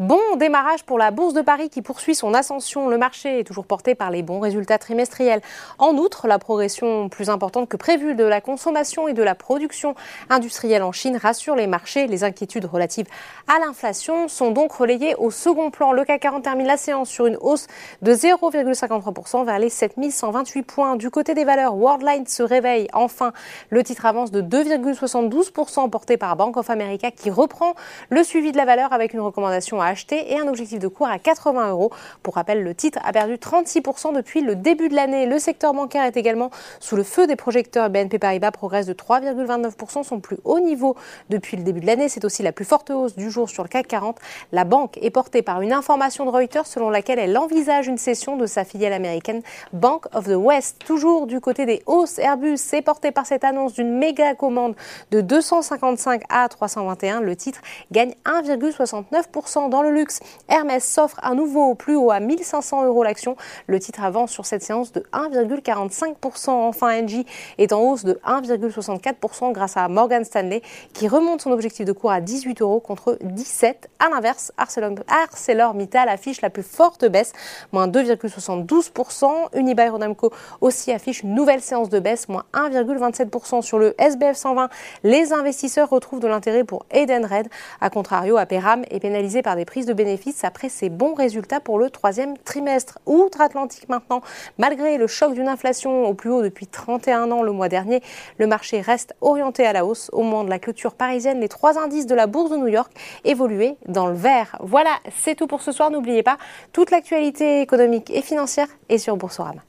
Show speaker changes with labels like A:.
A: Bon démarrage pour la Bourse de Paris qui poursuit son ascension. Le marché est toujours porté par les bons résultats trimestriels. En outre, la progression plus importante que prévue de la consommation et de la production industrielle en Chine rassure les marchés. Les inquiétudes relatives à l'inflation sont donc relayées au second plan. Le CAC 40 termine la séance sur une hausse de 0,53% vers les 7128 points. Du côté des valeurs, Worldline se réveille. Enfin, le titre avance de 2,72% porté par Bank of America qui reprend le suivi de la valeur avec une recommandation à acheter et un objectif de cours à 80 euros. Pour rappel, le titre a perdu 36% depuis le début de l'année. Le secteur bancaire est également sous le feu des projecteurs. BNP Paribas progresse de 3,29%, son plus haut niveau depuis le début de l'année. C'est aussi la plus forte hausse du jour sur le CAC 40. La banque est portée par une information de Reuters selon laquelle elle envisage une cession de sa filiale américaine Bank of the West. Toujours du côté des hausses, Airbus est porté par cette annonce d'une méga commande de 255 à 321. Le titre gagne 1,69% dans le luxe. Hermès s'offre un nouveau plus haut à 1500 euros l'action. Le titre avance sur cette séance de 1,45%. Enfin, Engie est en hausse de 1,64% grâce à Morgan Stanley qui remonte son objectif de cours à 18 euros contre 17. À l'inverse, ArcelorMittal affiche la plus forte baisse, moins 2,72%. Unibail-Rodamco aussi affiche une nouvelle séance de baisse, moins 1,27% sur le SBF 120. Les investisseurs retrouvent de l'intérêt pour Edenred. A contrario, Aperam est pénalisé par des prises de bénéfices après ses bons résultats pour le troisième trimestre. Outre-Atlantique maintenant, malgré le choc d'une inflation au plus haut depuis 31 ans le mois dernier, le marché reste orienté à la hausse. Au moment de la clôture parisienne, les trois indices de la bourse de New York évoluaient dans le vert. Voilà, c'est tout pour ce soir. N'oubliez pas, toute l'actualité économique et financière est sur Boursorama.